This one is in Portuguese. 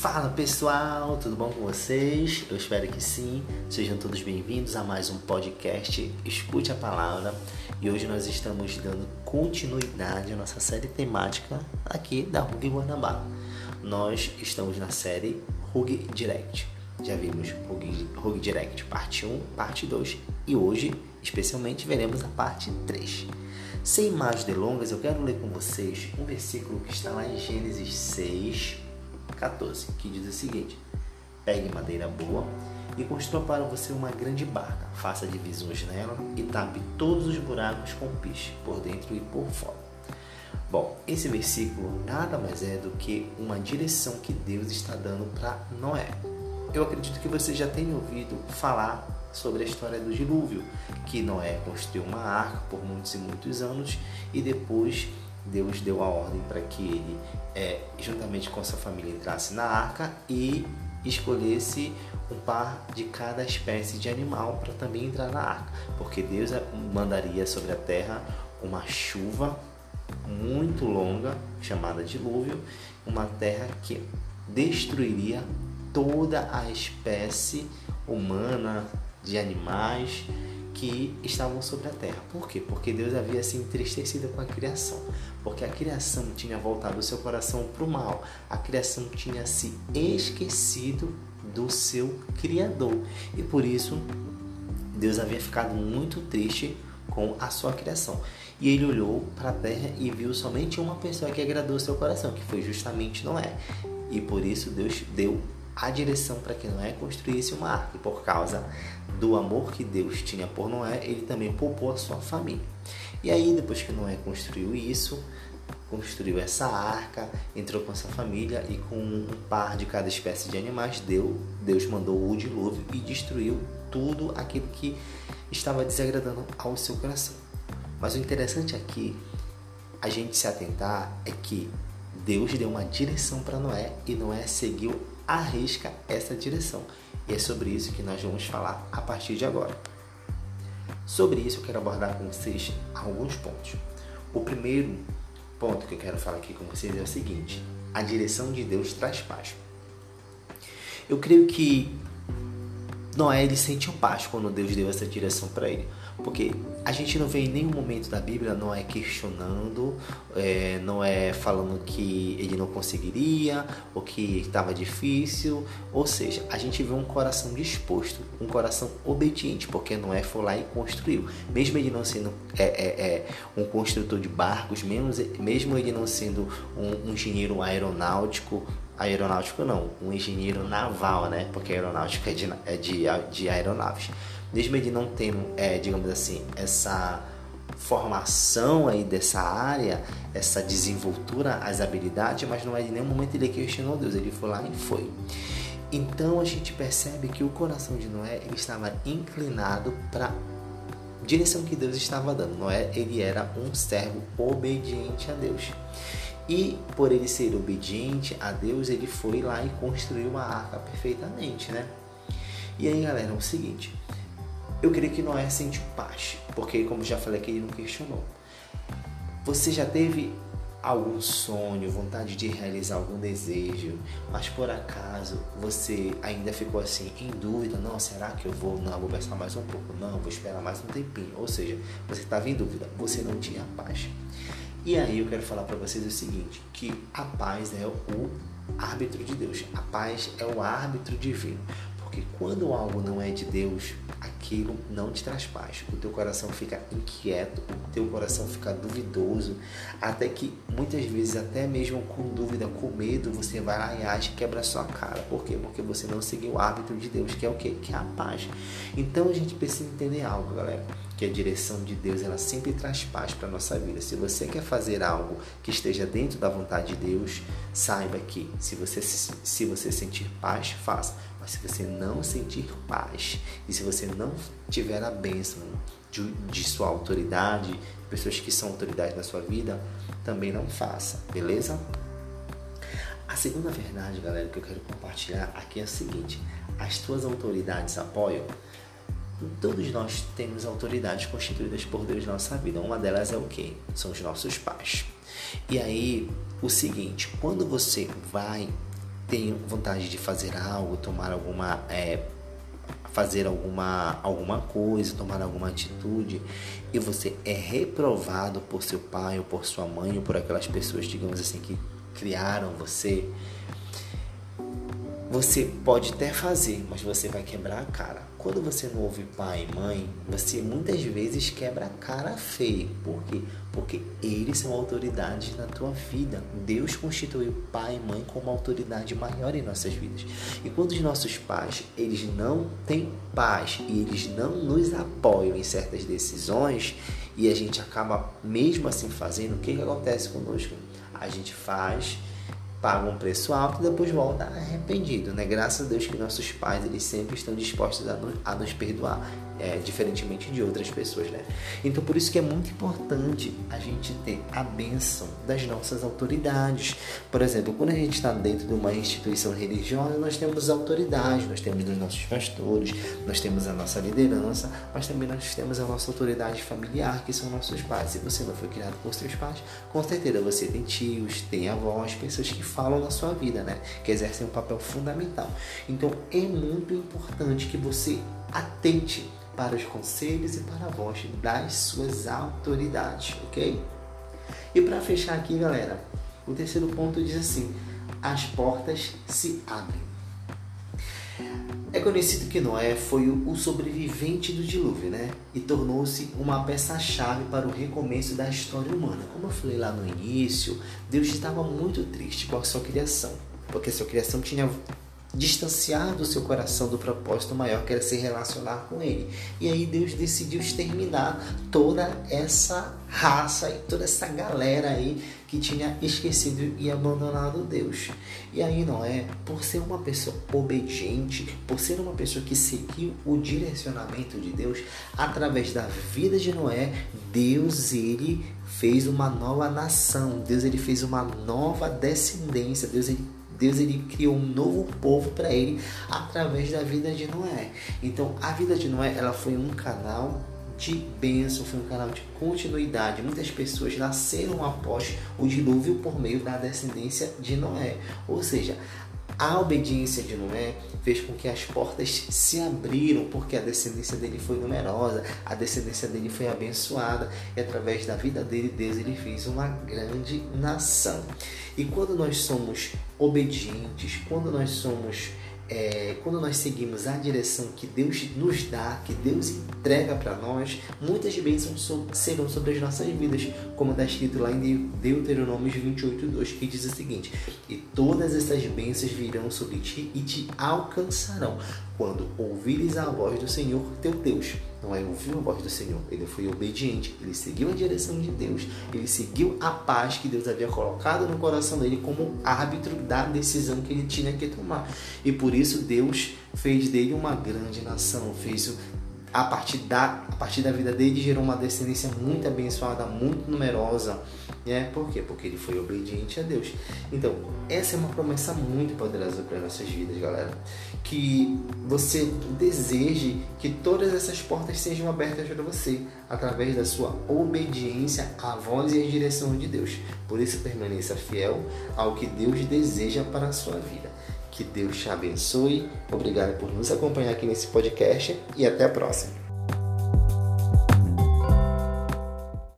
Fala pessoal, tudo bom com vocês? Eu espero que sim. Sejam todos bem-vindos a mais um podcast Escute a Palavra. E hoje nós estamos dando continuidade à nossa série temática aqui da RUG Guanabara. Nós estamos na série RUG Direct. Já vimos RUG, Direct parte 1, parte 2 e hoje, especialmente, veremos a parte 3. Sem mais delongas, eu quero ler com vocês um versículo que está lá em Gênesis 6, 14, que diz o seguinte: Pegue madeira boa e construa para você uma grande barca, faça divisões nela e tape todos os buracos com piche, por dentro e por fora. Bom, esse versículo nada mais é do que uma direção que Deus está dando para Noé. Eu acredito que você já tenha ouvido falar sobre a história do dilúvio, que Noé construiu uma arca por muitos e muitos anos e depois Deus deu a ordem para que ele, é, juntamente com sua família, entrasse na arca e escolhesse um par de cada espécie de animal para também entrar na arca, porque Deus mandaria sobre a terra uma chuva muito longa, chamada dilúvio, uma terra que destruiria toda a espécie humana, de animais, que estavam sobre a terra. Por quê? Porque Deus havia se entristecido com a criação. Porque a criação tinha voltado o seu coração para o mal. A criação tinha se esquecido do seu Criador. E por isso Deus havia ficado muito triste com a sua criação. E ele olhou para a terra e viu somente uma pessoa que agradou seu coração, que foi justamente Noé. E por isso Deus deu a direção para que Noé construísse uma arca. E por causa do amor que Deus tinha por Noé, ele também poupou a sua família. E aí, depois que Noé construiu isso, construiu essa arca, entrou com sua família e com um par de cada espécie de animais, Deus, Deus mandou o dilúvio e destruiu tudo aquilo que estava desagradando ao seu coração. Mas o interessante aqui, a gente se atentar, é que Deus deu uma direção para Noé e Noé seguiu arrisca essa direção. E é sobre isso que nós vamos falar a partir de agora. Sobre isso eu quero abordar com vocês alguns pontos. O primeiro ponto que eu quero falar aqui com vocês é o seguinte: a direção de Deus traz paz. Eu creio que Noé ele sentiu paz quando Deus deu essa direção para ele. Porque a gente não vê em nenhum momento da Bíblia Noé questionando, é, Noé falando que ele não conseguiria, ou que estava difícil. Ou seja, a gente vê um coração disposto, um coração obediente, porque Noé foi lá e construiu. Mesmo ele não sendo é, é, é um construtor de barcos, mesmo, mesmo ele não sendo um, um engenheiro aeronáutico, aeronáutico não, um engenheiro naval, né? Porque aeronáutica é de, é de, de aeronaves mesmo ele não tendo, é, digamos assim, essa formação aí dessa área, essa desenvoltura, as habilidades, mas não é de nenhum momento ele questionou Deus, ele foi lá e foi. Então a gente percebe que o coração de Noé ele estava inclinado para direção que Deus estava dando. Noé ele era um servo obediente a Deus. E por ele ser obediente a Deus, ele foi lá e construiu uma arca perfeitamente, né? E aí, galera, é o seguinte, eu creio que Noé sentiu paz, porque, como já falei aqui, ele não questionou. Você já teve algum sonho, vontade de realizar algum desejo, mas por acaso você ainda ficou assim em dúvida, não, será que eu vou, não, vou pensar mais um pouco, não, vou esperar mais um tempinho, ou seja, você estava em dúvida, você não tinha paz. E aí eu quero falar para vocês o seguinte, que a paz é o árbitro de Deus, a paz é o árbitro divino, porque quando algo não é de Deus, aquilo não te traz paz. O teu coração fica inquieto, o teu coração fica duvidoso, até que muitas vezes, até mesmo com dúvida, com medo, você vai lá e age e quebra sua cara. Por quê? Porque você não seguiu o hábito de Deus, que é o quê? Que é a paz. Então a gente precisa entender algo, galera que a direção de Deus ela sempre traz paz para nossa vida. Se você quer fazer algo que esteja dentro da vontade de Deus, saiba que se você se você sentir paz, faça. Mas se você não sentir paz e se você não tiver a bênção de, de sua autoridade, pessoas que são autoridade na sua vida, também não faça, beleza? A segunda verdade, galera, que eu quero compartilhar aqui é a seguinte: as tuas autoridades apoiam Todos nós temos autoridades constituídas por Deus na nossa vida. Uma delas é o que? São os nossos pais. E aí, o seguinte, quando você vai tem vontade de fazer algo, tomar alguma é, fazer alguma, alguma coisa, tomar alguma atitude e você é reprovado por seu pai ou por sua mãe ou por aquelas pessoas, digamos assim, que criaram você, você pode até fazer, mas você vai quebrar a cara. Quando você não ouve pai e mãe, você muitas vezes quebra a cara feia. Por quê? Porque eles são autoridades na tua vida. Deus constituiu pai e mãe como autoridade maior em nossas vidas. E quando os nossos pais, eles não têm paz e eles não nos apoiam em certas decisões e a gente acaba mesmo assim fazendo, o que, que acontece conosco? A gente faz paga um preço alto e depois volta arrependido, né? Graças a Deus que nossos pais eles sempre estão dispostos a nos, a nos perdoar é, diferentemente de outras pessoas, né? Então por isso que é muito importante a gente ter a bênção das nossas autoridades. Por exemplo, quando a gente está dentro de uma instituição religiosa, nós temos autoridades, nós temos os nossos pastores, nós temos a nossa liderança, mas também nós temos a nossa autoridade familiar, que são nossos pais. Se você não foi criado por seus pais, com certeza você tem tios, tem avós, pessoas que falam na sua vida, né? Que exercem um papel fundamental. Então é muito importante que você atente para os conselhos e para a voz das suas autoridades, ok? E para fechar aqui, galera, o terceiro ponto diz assim: as portas se abrem. É conhecido que Noé foi o sobrevivente do dilúvio, né? E tornou-se uma peça-chave para o recomeço da história humana. Como eu falei lá no início, Deus estava muito triste com a sua criação, porque a sua criação tinha distanciar do seu coração do propósito maior que era se relacionar com ele. E aí Deus decidiu exterminar toda essa raça e toda essa galera aí que tinha esquecido e abandonado Deus. E aí Noé, por ser uma pessoa obediente, por ser uma pessoa que seguiu o direcionamento de Deus, através da vida de Noé, Deus ele fez uma nova nação, Deus ele fez uma nova descendência, Deus ele Deus ele criou um novo povo para ele através da vida de Noé. Então, a vida de Noé, ela foi um canal de bênção, foi um canal de continuidade. Muitas pessoas nasceram após o dilúvio por meio da descendência de Noé. Ou seja, a obediência de Noé fez com que as portas se abriram, porque a descendência dele foi numerosa, a descendência dele foi abençoada, e através da vida dele, Deus ele fez uma grande nação. E quando nós somos obedientes, quando nós somos é, quando nós seguimos a direção que Deus nos dá, que Deus entrega para nós, muitas bênçãos serão sobre as nossas vidas, como está escrito lá em Deuteronômio 28:2, que diz o seguinte: E todas essas bênçãos virão sobre ti e te alcançarão, quando ouvires a voz do Senhor teu Deus. Não é ouviu a voz do Senhor, ele foi obediente, ele seguiu a direção de Deus, ele seguiu a paz que Deus havia colocado no coração dele como árbitro da decisão que ele tinha que tomar. E por isso Deus fez dele uma grande nação, fez a partir da, a partir da vida dele gerou uma descendência muito abençoada, muito numerosa. Né? Por quê? Porque ele foi obediente a Deus. Então, essa é uma promessa muito poderosa para nossas vidas, galera. Que você deseje que todas essas portas sejam abertas para você através da sua obediência à voz e à direção de Deus. Por isso, permaneça fiel ao que Deus deseja para a sua vida. Que Deus te abençoe. Obrigado por nos acompanhar aqui nesse podcast e até a próxima.